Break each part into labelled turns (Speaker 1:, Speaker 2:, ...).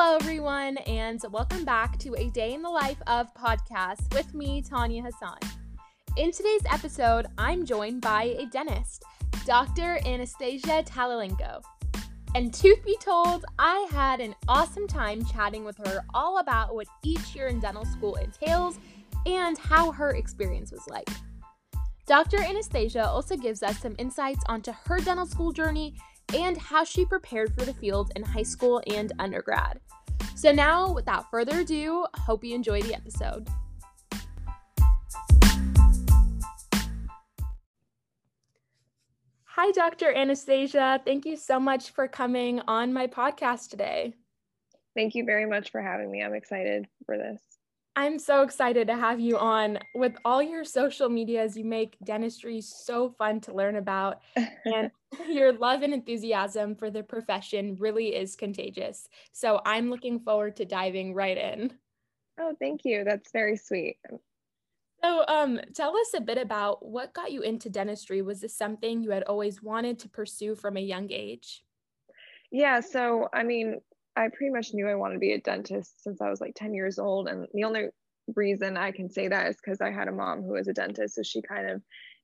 Speaker 1: Hello, everyone, and welcome back to a day in the life of podcast with me, Tanya Hassan. In today's episode, I'm joined by a dentist, Dr. Anastasia Talalenko. And truth be told, I had an awesome time chatting with her all about what each year in dental school entails and how her experience was like. Dr. Anastasia also gives us some insights onto her dental school journey and how she prepared for the field in high school and undergrad. So, now without further ado, hope you enjoy the episode. Hi, Dr. Anastasia. Thank you so much for coming on my podcast today.
Speaker 2: Thank you very much for having me. I'm excited for this.
Speaker 1: I'm so excited to have you on. With all your social medias, you make dentistry so fun to learn about. And your love and enthusiasm for the profession really is contagious. So I'm looking forward to diving right in.
Speaker 2: Oh, thank you. That's very sweet.
Speaker 1: So, um, tell us a bit about what got you into dentistry. Was this something you had always wanted to pursue from a young age?
Speaker 2: Yeah, so I mean, I pretty much knew I wanted to be a dentist since I was like 10 years old. And the only reason I can say that is because I had a mom who was a dentist. So she kind of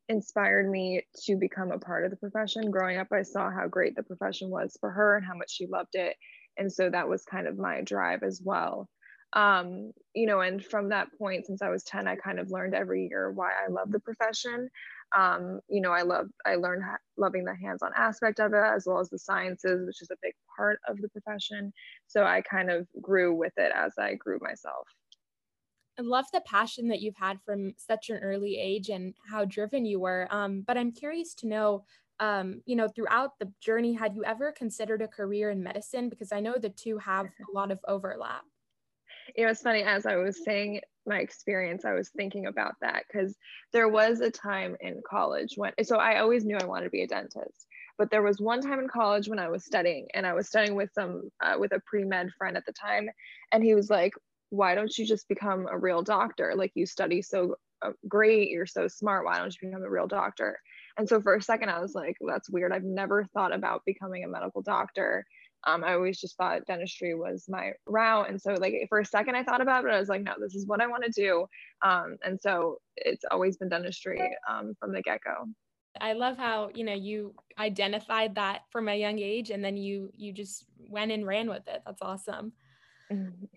Speaker 2: inspired me to become a part of the profession. Growing up, I saw how great the profession was for her and how much she loved it. And so that was kind of my drive as well. Um, you know, and from that point, since I was 10, I kind of learned every year why I love the profession um, you know, I love, I learned ha- loving the hands-on aspect of it as well as the sciences, which is a big part of the profession. So I kind of grew with it as I grew myself.
Speaker 1: I love the passion that you've had from such an early age and how driven you were. Um, but I'm curious to know, um, you know, throughout the journey, had you ever considered a career in medicine? Because I know the two have a lot of overlap.
Speaker 2: You know, it's funny as I was saying my experience, I was thinking about that because there was a time in college when, so I always knew I wanted to be a dentist. But there was one time in college when I was studying, and I was studying with some uh, with a pre med friend at the time, and he was like, "Why don't you just become a real doctor? Like you study so uh, great, you're so smart. Why don't you become a real doctor?" And so for a second, I was like, "That's weird. I've never thought about becoming a medical doctor." Um, I always just thought dentistry was my route. And so, like, for a second, I thought about it. I was like, no, this is what I want to do. Um, and so, it's always been dentistry um, from the get go.
Speaker 1: I love how you know you identified that from a young age, and then you you just went and ran with it. That's awesome.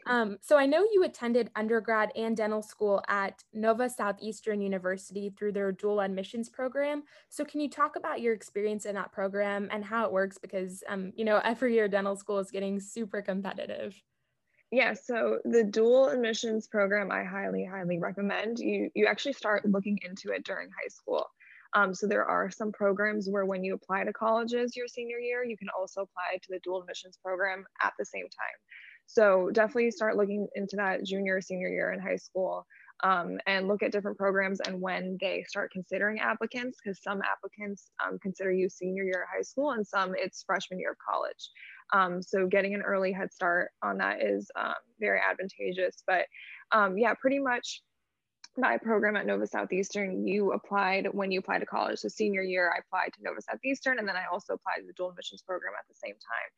Speaker 1: Um, so I know you attended undergrad and dental school at Nova Southeastern University through their dual admissions program. So can you talk about your experience in that program and how it works? Because um, you know every year dental school is getting super competitive.
Speaker 2: Yeah, so the dual admissions program I highly, highly recommend. You you actually start looking into it during high school. Um, so there are some programs where when you apply to colleges your senior year, you can also apply to the dual admissions program at the same time. So definitely start looking into that junior, senior year in high school um, and look at different programs and when they start considering applicants, because some applicants um, consider you senior year of high school and some it's freshman year of college. Um, so getting an early head start on that is um, very advantageous. But um, yeah, pretty much my program at Nova Southeastern, you applied when you applied to college. So senior year, I applied to Nova Southeastern, and then I also applied to the dual admissions program at the same time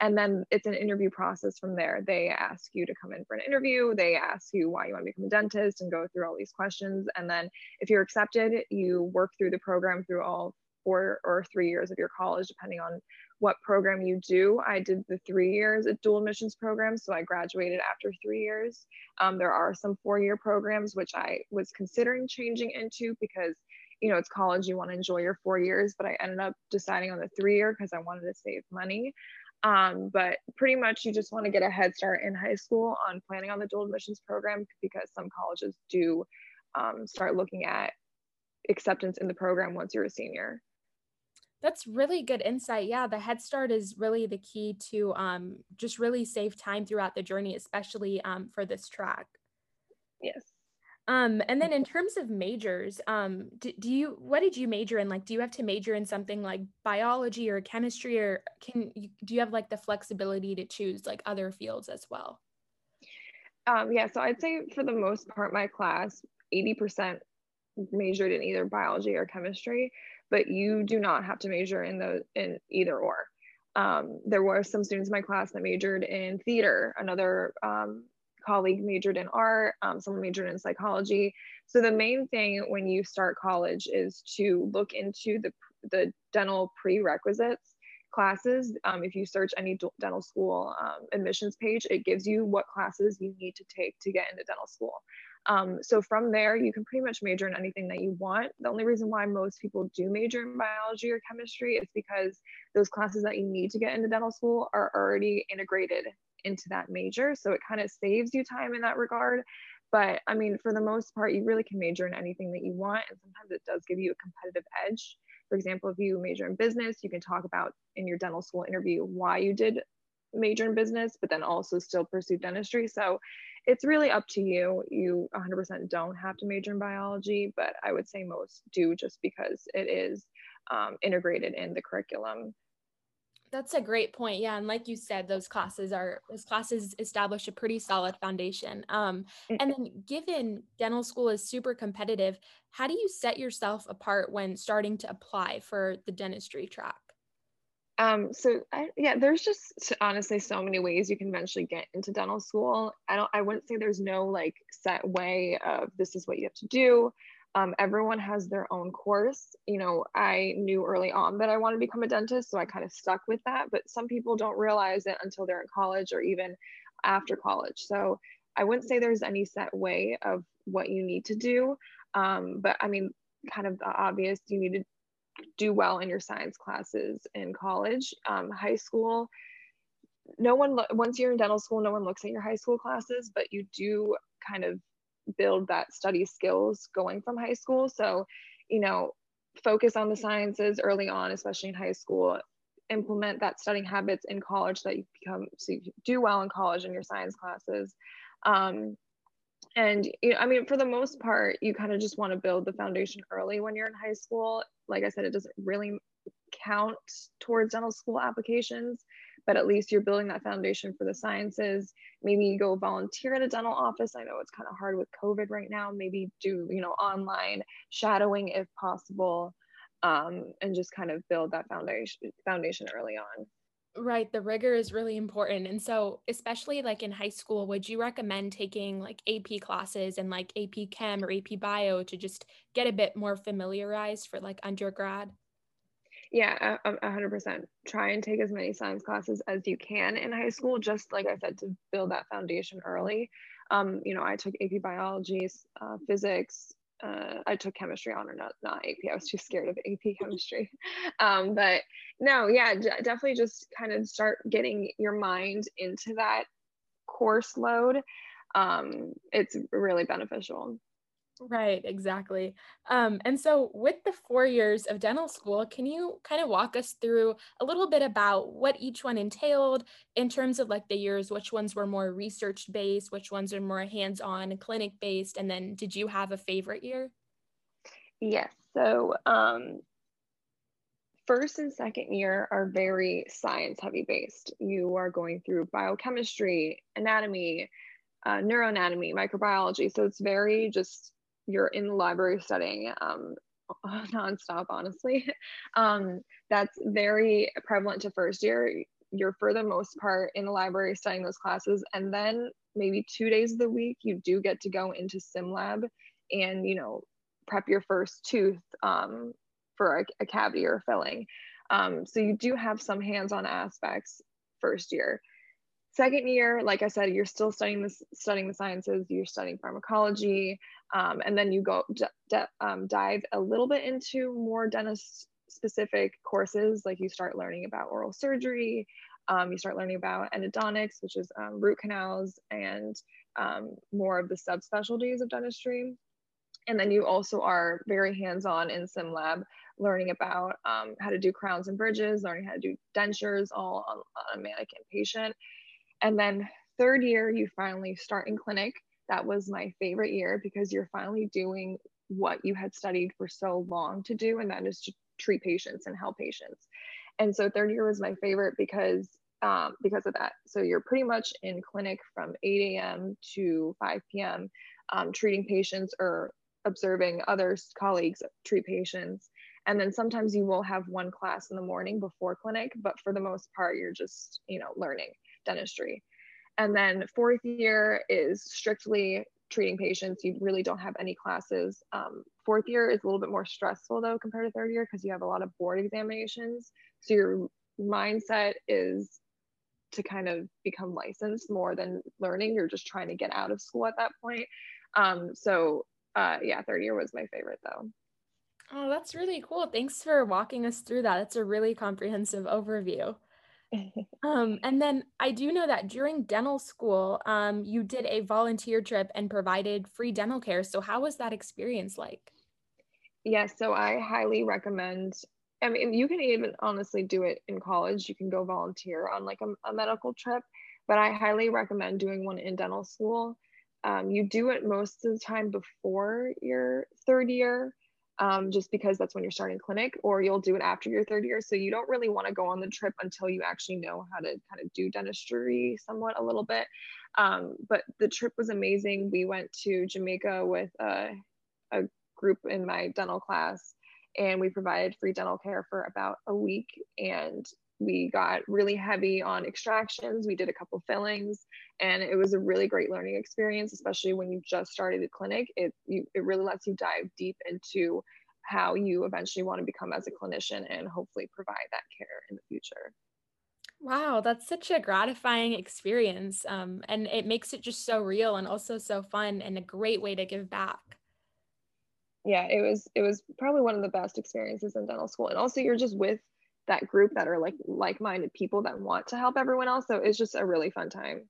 Speaker 2: and then it's an interview process from there. They ask you to come in for an interview. They ask you why you want to become a dentist and go through all these questions. And then if you're accepted you work through the program through all four or three years of your college depending on what program you do. I did the three years at dual admissions program so i graduated after three years. Um, there are some four year programs which i was considering changing into because you know it's college you want to enjoy your four years but i ended up deciding on the three year because i wanted to save money um, but pretty much you just want to get a head start in high school on planning on the dual admissions program because some colleges do um, start looking at acceptance in the program once you're a senior.
Speaker 1: That's really good insight. Yeah, the Head Start is really the key to um, just really save time throughout the journey, especially um, for this track.
Speaker 2: Yes.
Speaker 1: Um, and then in terms of majors, um, do, do, you what did you major in? Like, do you have to major in something like biology or chemistry, or can you, do you have like the flexibility to choose like other fields as well?
Speaker 2: Um, yeah, so I'd say for the most part, my class, 80% majored in either biology or chemistry, but you do not have to major in the in either or. um, there were some students in my class that majored in theater. Another um, colleague majored in art. Um, someone majored in psychology. So the main thing when you start college is to look into the the dental prerequisites classes. Um, if you search any dental school um, admissions page, it gives you what classes you need to take to get into dental school. Um, so from there, you can pretty much major in anything that you want. The only reason why most people do major in biology or chemistry is because those classes that you need to get into dental school are already integrated into that major. So it kind of saves you time in that regard. But I mean, for the most part, you really can major in anything that you want. And sometimes it does give you a competitive edge. For example, if you major in business, you can talk about in your dental school interview why you did major in business, but then also still pursue dentistry. So it's really up to you. You 100% don't have to major in biology, but I would say most do just because it is um, integrated in the curriculum.
Speaker 1: That's a great point. Yeah, and like you said, those classes are those classes establish a pretty solid foundation. Um, mm. and then, given dental school is super competitive, how do you set yourself apart when starting to apply for the dentistry track?
Speaker 2: Um, so I, yeah, there's just honestly so many ways you can eventually get into dental school. I don't, I wouldn't say there's no like set way of this is what you have to do. Um, everyone has their own course. You know, I knew early on that I wanted to become a dentist, so I kind of stuck with that. But some people don't realize it until they're in college or even after college. So I wouldn't say there's any set way of what you need to do. Um, but I mean, kind of the obvious, you need to do well in your science classes in college. Um, high school, no one, lo- once you're in dental school, no one looks at your high school classes, but you do kind of build that study skills going from high school. So, you know, focus on the sciences early on, especially in high school. Implement that studying habits in college that you become so you do well in college in your science classes. Um, and you know, I mean, for the most part, you kind of just want to build the foundation early when you're in high school. Like I said, it doesn't really count towards dental school applications but at least you're building that foundation for the sciences. Maybe you go volunteer at a dental office. I know it's kind of hard with COVID right now. Maybe do, you know, online shadowing if possible, um, and just kind of build that foundation foundation early on.
Speaker 1: Right, the rigor is really important. And so, especially like in high school, would you recommend taking like AP classes and like AP Chem or AP Bio to just get a bit more familiarized for like undergrad?
Speaker 2: Yeah a hundred percent. Try and take as many science classes as you can in high school just like i said to build that foundation early. Um, you know i took ap biology uh, physics uh, i took chemistry on or not not ap i was too scared of ap chemistry. Um, but no yeah d- definitely just kind of start getting your mind into that course load. Um, it's really beneficial
Speaker 1: Right, exactly. Um, and so, with the four years of dental school, can you kind of walk us through a little bit about what each one entailed in terms of like the years? Which ones were more research based, which ones are more hands on, clinic based? And then, did you have a favorite year?
Speaker 2: Yes. So, um, first and second year are very science heavy based. You are going through biochemistry, anatomy, uh, neuroanatomy, microbiology. So, it's very just you're in the library studying um, nonstop, honestly. Um, that's very prevalent to first year. You're for the most part in the library studying those classes, and then maybe two days of the week you do get to go into sim lab and you know prep your first tooth um, for a, a, cavity or filling. Um, so you do have some hands-on aspects first year. Second year, like I said, you're still studying this, studying the sciences. You're studying pharmacology, um, and then you go d- d- um, dive a little bit into more dentist specific courses. Like you start learning about oral surgery. Um, you start learning about endodontics, which is um, root canals, and um, more of the subspecialties of dentistry. And then you also are very hands-on in sim lab, learning about um, how to do crowns and bridges, learning how to do dentures, all on, on a mannequin patient and then third year, you finally start in clinic. That was my favorite year because you're finally doing what you had studied for so long to do, and that is to treat patients and help patients. And so third year was my favorite because um, because of that. So you're pretty much in clinic from 8 a.m. to 5 p.m. Um, treating patients or observing other colleagues treat patients. and then sometimes you will have one class in the morning before clinic but for the most part you're just you know learning dentistry. And then fourth year is strictly treating patients. You really don't have any classes. Um, fourth year is a little bit more stressful though compared to third year because you have a lot of board examinations. So your mindset is to kind of become licensed more than learning. You're just trying to get out of school at that point. Um, so uh, yeah third year was my favorite though.
Speaker 1: Oh, that's really cool. Thanks for walking us through that. It's a really comprehensive overview. um, and then I do know that during dental school, um, you did a volunteer trip and provided free dental care. So, how was that experience like?
Speaker 2: Yes, yeah, so I highly recommend. I mean, you can even honestly do it in college. You can go volunteer on like a, a medical trip, but I highly recommend doing one in dental school. Um, you do it most of the time before your third year um, just because that's when you're starting clinic, or you'll do it after your third year. So you don't really want to go on the trip until you actually know how to kind of do dentistry somewhat a little bit. Um, but the trip was amazing. We went to Jamaica with a, a group in my dental class, and we provided free dental care for about a week. And we got really heavy on extractions. We did a couple fillings, and it was a really great learning experience, especially when you just started the clinic. It you, it really lets you dive deep into how you eventually want to become as a clinician and hopefully provide that care in the future.
Speaker 1: Wow, that's such a gratifying experience, um, and it makes it just so real and also so fun and a great way to give back.
Speaker 2: Yeah, it was it was probably one of the best experiences in dental school, and also you're just with that group that are like like-minded people that want to help everyone else so it's just a really fun time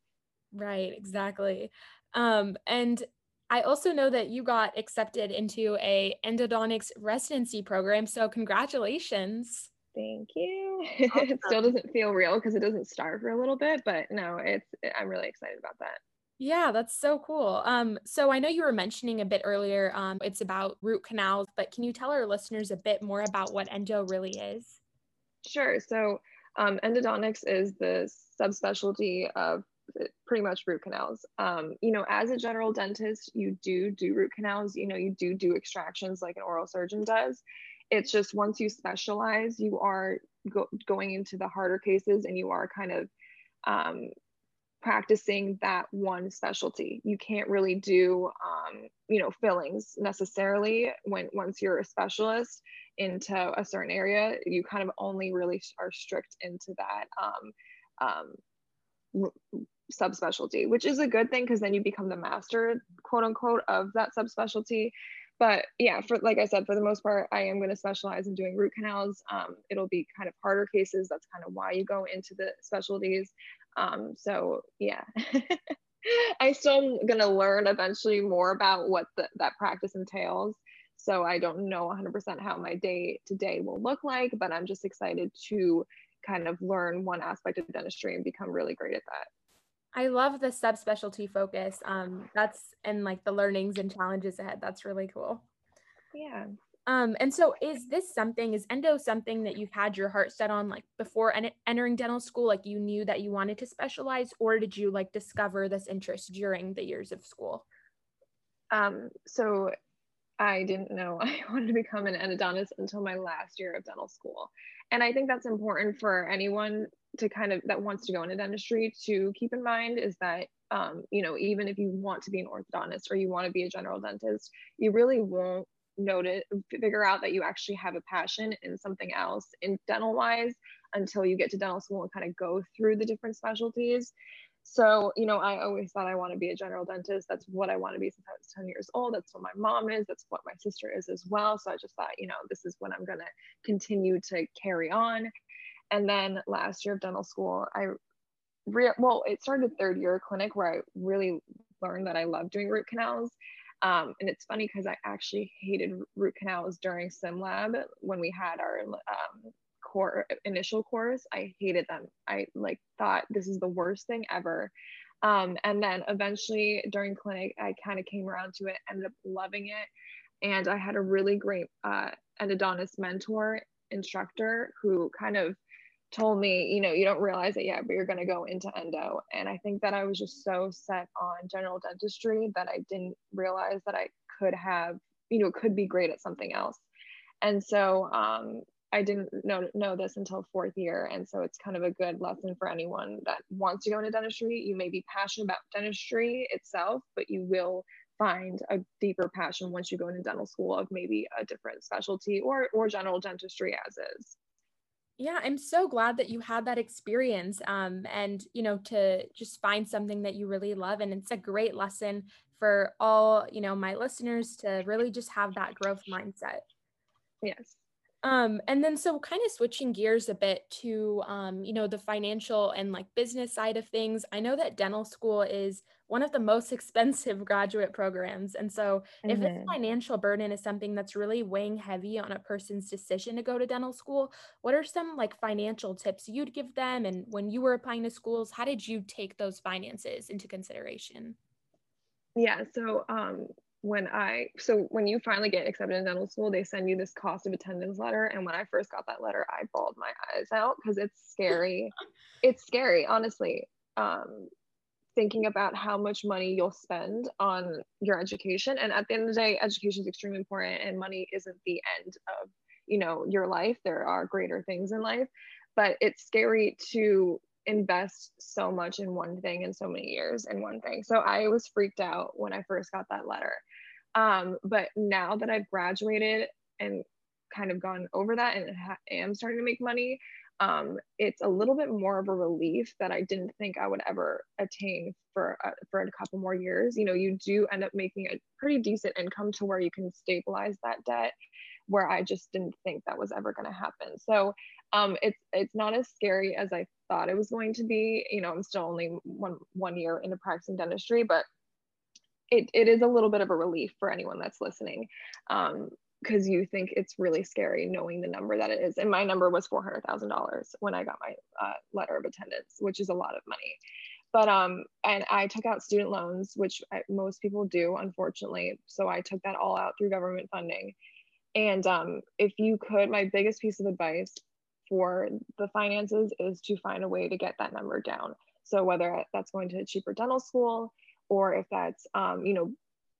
Speaker 1: right exactly um, and i also know that you got accepted into a endodontics residency program so congratulations
Speaker 2: thank you awesome. it still doesn't feel real because it doesn't start for a little bit but no it's i'm really excited about that
Speaker 1: yeah, that's so cool. Um, so I know you were mentioning a bit earlier, um, it's about root canals, but can you tell our listeners a bit more about what endo really is?
Speaker 2: Sure. So um, endodontics is the subspecialty of pretty much root canals. Um, you know, as a general dentist, you do do root canals. You know, you do do extractions like an oral surgeon does. It's just once you specialize, you are go- going into the harder cases, and you are kind of um, practicing that one specialty. You can't really do, um, you know, fillings necessarily when once you're a specialist into a certain area, you kind of only really are strict into that um, um, subspecialty, which is a good thing because then you become the master, quote unquote, of that subspecialty. But yeah, for like I said, for the most part, I am going to specialize in doing root canals. Um, it'll be kind of harder cases. That's kind of why you go into the specialties. Um, so yeah. I still am going to learn eventually more about what the, that practice entails. So I don't know 100% how my day to day will look like, but I'm just excited to kind of learn one aspect of dentistry and become really great at that.
Speaker 1: I love the subspecialty focus. Um, that's and like the learnings and challenges ahead. That's really cool.
Speaker 2: Yeah.
Speaker 1: Um, and so is this something, is endo something that you've had your heart set on like before en- entering dental school? Like you knew that you wanted to specialize, or did you like discover this interest during the years of school?
Speaker 2: Um, so I didn't know I wanted to become an endodontist until my last year of dental school. And I think that's important for anyone to kind of that wants to go into dentistry to keep in mind is that um, you know even if you want to be an orthodontist or you want to be a general dentist, you really won't notice figure out that you actually have a passion in something else in dental wise until you get to dental school and kind of go through the different specialties so, you know, I always thought I want to be a general dentist. That's what I want to be since I was 10 years old. That's what my mom is. That's what my sister is as well. So I just thought, you know, this is what I'm going to continue to carry on. And then last year of dental school, I re- well, it started third year clinic where I really learned that I love doing root canals. Um, and it's funny because I actually hated root canals during sim lab when we had our um, core initial course i hated them. I like thought this is the worst thing ever. Um, and then eventually during clinic i kind of came around to it ended up loving it. And i had a really great uh, endodontist mentor instructor who kind of told me you know you don't realize it yet but you're going to go into endo. And i think that i was just so set on general dentistry that i didn't realize that i could have you know could be great at something else. And so um, I didn't know know this until fourth year, and so it's kind of a good lesson for anyone that wants to go into dentistry. You may be passionate about dentistry itself, but you will find a deeper passion once you go into dental school of maybe a different specialty or or general dentistry as is.
Speaker 1: Yeah, I'm so glad that you had that experience um, and, you know, to just find something that you really love. And it's a great lesson for all, you know, my listeners to really just have that growth mindset.
Speaker 2: Yes.
Speaker 1: Um, and then so kind of switching gears a bit to um, you know the financial and like business side of things i know that dental school is one of the most expensive graduate programs and so mm-hmm. if this financial burden is something that's really weighing heavy on a person's decision to go to dental school what are some like financial tips you'd give them and when you were applying to schools how did you take those finances into consideration
Speaker 2: yeah so um when I so when you finally get accepted in dental school, they send you this cost of attendance letter. And when I first got that letter, I bawled my eyes out because it's scary. it's scary, honestly. Um, thinking about how much money you'll spend on your education. And at the end of the day, education is extremely important and money isn't the end of, you know, your life. There are greater things in life, but it's scary to invest so much in one thing in so many years in one thing. So I was freaked out when I first got that letter. Um, but now that I've graduated and kind of gone over that and ha- am starting to make money, um, it's a little bit more of a relief that I didn't think I would ever attain for a, for a couple more years. You know, you do end up making a pretty decent income to where you can stabilize that debt, where I just didn't think that was ever going to happen. So um, it's it's not as scary as I thought it was going to be. You know, I'm still only one one year into practicing dentistry, but it, it is a little bit of a relief for anyone that's listening because um, you think it's really scary knowing the number that it is. And my number was $400,000 when I got my uh, letter of attendance, which is a lot of money. But, um, and I took out student loans, which I, most people do, unfortunately. So I took that all out through government funding. And um, if you could, my biggest piece of advice for the finances is to find a way to get that number down. So whether that's going to a cheaper dental school, or if that's um, you know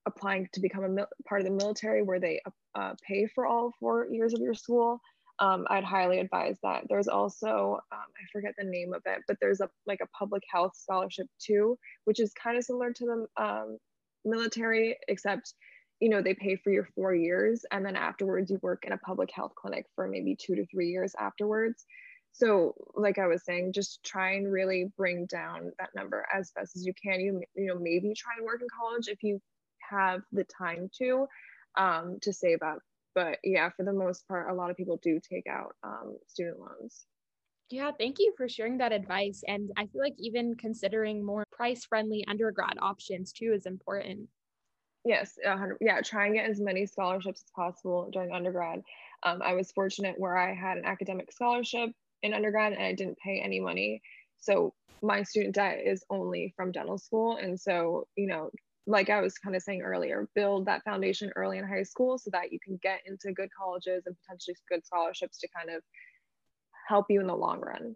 Speaker 2: applying to become a mil- part of the military where they uh, pay for all four years of your school um, i'd highly advise that there's also um, i forget the name of it but there's a like a public health scholarship too which is kind of similar to the um, military except you know they pay for your four years and then afterwards you work in a public health clinic for maybe two to three years afterwards so like i was saying just try and really bring down that number as best as you can you you know maybe try and work in college if you have the time to um, to save up but yeah for the most part a lot of people do take out um, student loans
Speaker 1: yeah, thank you for sharing that advice. And I feel like even considering more price friendly undergrad options too is important.
Speaker 2: Yes, 100, yeah, try and get as many scholarships as possible during undergrad. Um, I was fortunate where I had an academic scholarship in undergrad and I didn't pay any money. So my student debt is only from dental school. And so, you know, like I was kind of saying earlier, build that foundation early in high school so that you can get into good colleges and potentially good scholarships to kind of help you in the long run.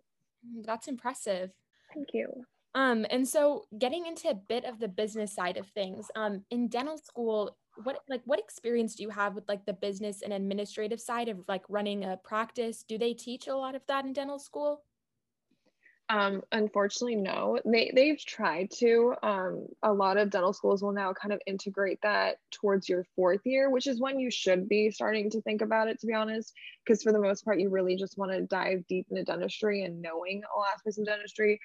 Speaker 1: That's impressive.
Speaker 2: Thank you.
Speaker 1: Um, and so getting into a bit of the business side of things, um, in dental school, what like what experience do you have with like the business and administrative side of like running a practice? Do they teach a lot of that in dental school?
Speaker 2: Um, unfortunately, no. They they've tried to. Um, a lot of dental schools will now kind of integrate that towards your fourth year, which is when you should be starting to think about it. To be honest, because for the most part, you really just want to dive deep into dentistry and knowing all aspects of dentistry.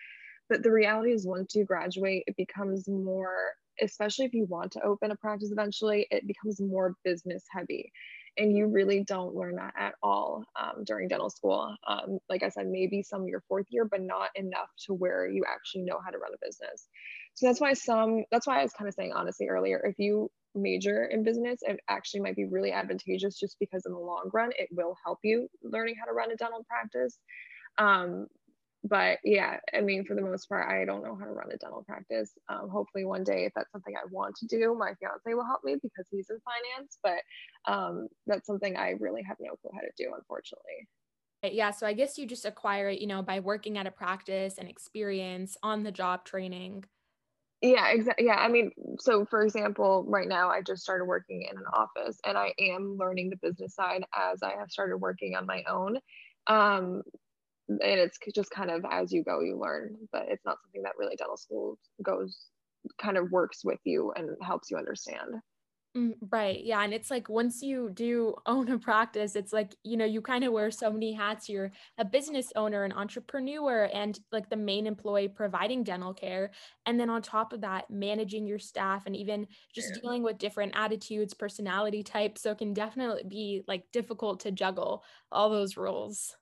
Speaker 2: But the reality is, once you graduate, it becomes more especially if you want to open a practice eventually, it becomes more business heavy. And you really don't learn that at all um, during dental school. Um, like I said, maybe some of your fourth year, but not enough to where you actually know how to run a business. So that's why some, that's why I was kind of saying honestly earlier, if you major in business, it actually might be really advantageous just because in the long run, it will help you learning how to run a dental practice. Um, but yeah, I mean, for the most part, I don't know how to run a dental practice. Um, hopefully, one day, if that's something I want to do, my fiance will help me because he's in finance. But um, that's something I really have no clue how to do, unfortunately.
Speaker 1: Yeah, so I guess you just acquire it, you know, by working at a practice and experience on the job training.
Speaker 2: Yeah, exactly. Yeah, I mean, so for example, right now I just started working in an office and I am learning the business side as I have started working on my own. Um, and it's just kind of as you go, you learn, but it's not something that really dental school goes kind of works with you and helps you understand.
Speaker 1: Mm, right. Yeah. And it's like once you do own a practice, it's like, you know, you kind of wear so many hats. You're a business owner, an entrepreneur, and like the main employee providing dental care. And then on top of that, managing your staff and even just yeah. dealing with different attitudes, personality types. So it can definitely be like difficult to juggle all those roles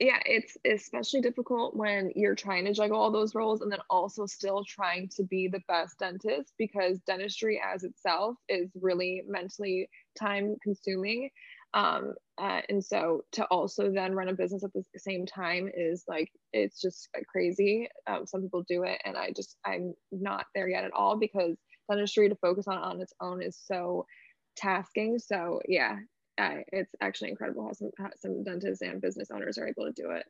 Speaker 2: yeah, it's especially difficult when you're trying to juggle all those roles and then also still trying to be the best dentist because dentistry as itself is really mentally time consuming. Um, uh, and so to also then run a business at the same time is like, it's just crazy. Um, some people do it, and I just, I'm not there yet at all because dentistry to focus on on its own is so tasking. So yeah, uh, it's actually incredible how some, how some dentists and business owners are able to do it.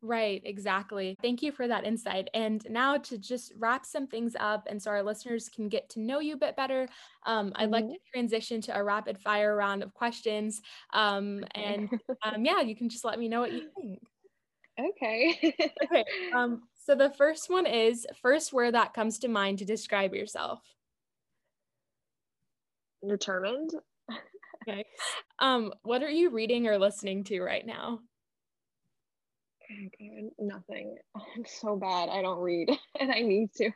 Speaker 1: Right, exactly. Thank you for that insight. And now to just wrap some things up and so our listeners can get to know you a bit better, um, I'd mm-hmm. like to transition to a rapid fire round of questions. Um, and um, yeah, you can just let me know what you think.
Speaker 2: Okay.
Speaker 1: okay. Um, so the first one is first word that comes to mind to describe yourself.
Speaker 2: Determined
Speaker 1: okay. Um, what are you reading or listening to right now?
Speaker 2: Okay, nothing. I'm so bad. I don't read, and I need to.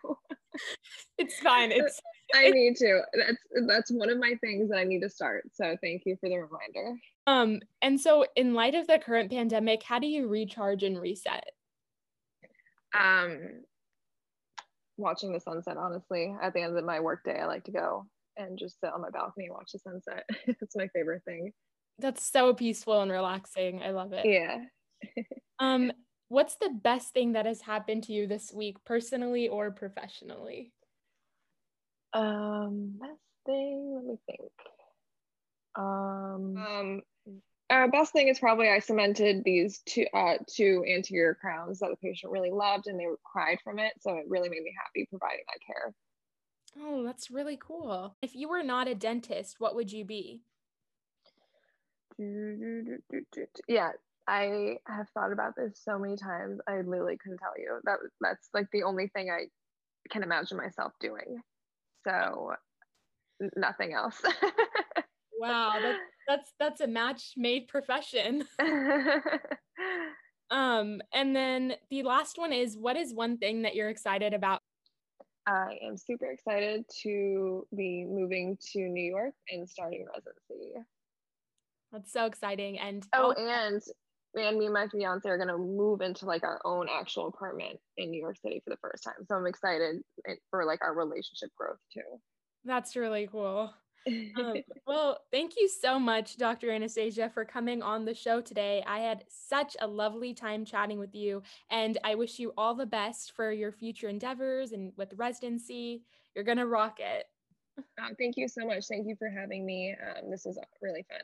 Speaker 1: it's fine. It's.
Speaker 2: I need to. That's that's one of my things that I need to start. So thank you for the reminder.
Speaker 1: Um, and so in light of the current pandemic, how do you recharge and reset?
Speaker 2: Um, watching the sunset. Honestly, at the end of my workday, I like to go and just sit on my balcony and watch the sunset. it's my favorite thing.
Speaker 1: That's so peaceful and relaxing. I love it.
Speaker 2: Yeah.
Speaker 1: um, what's the best thing that has happened to you this week, personally or professionally?
Speaker 2: Um, best thing, let me think. Um, um our best thing is probably I cemented these two uh, two anterior crowns that the patient really loved and they cried from it. So it really made me happy providing that care.
Speaker 1: Oh, that's really cool. If you were not a dentist, what would you be?
Speaker 2: Yeah, I have thought about this so many times. I literally couldn't tell you. That that's like the only thing I can imagine myself doing. So nothing else.
Speaker 1: wow, that's that's that's a match made profession. um, and then the last one is what is one thing that you're excited about
Speaker 2: I am super excited to be moving to New York and starting residency.
Speaker 1: That's so exciting. And
Speaker 2: oh, and and me and my fiance are gonna move into like our own actual apartment in New York City for the first time. So I'm excited eh, for like our relationship growth too.
Speaker 1: That's really cool um, well, thank you so much, Dr. Anastasia, for coming on the show today. I had such a lovely time chatting with you, and I wish you all the best for your future endeavors and with residency. You're going to rock it.
Speaker 2: Uh, thank you so much. Thank you for having me. Um, this was really fun.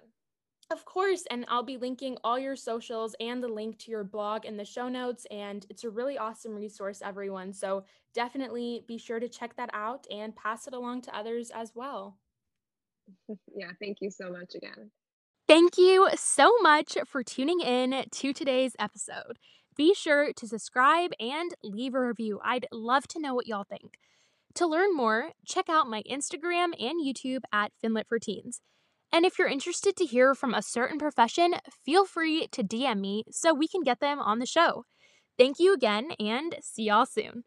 Speaker 1: Of course, and I'll be linking all your socials and the link to your blog in the show notes. And it's a really awesome resource, everyone. So definitely be sure to check that out and pass it along to others as well.
Speaker 2: yeah, thank you so much again.
Speaker 1: Thank you so much for tuning in to today's episode. Be sure to subscribe and leave a review. I'd love to know what y'all think. To learn more, check out my Instagram and YouTube at Finlit for Teens. And if you're interested to hear from a certain profession, feel free to DM me so we can get them on the show. Thank you again and see y'all soon.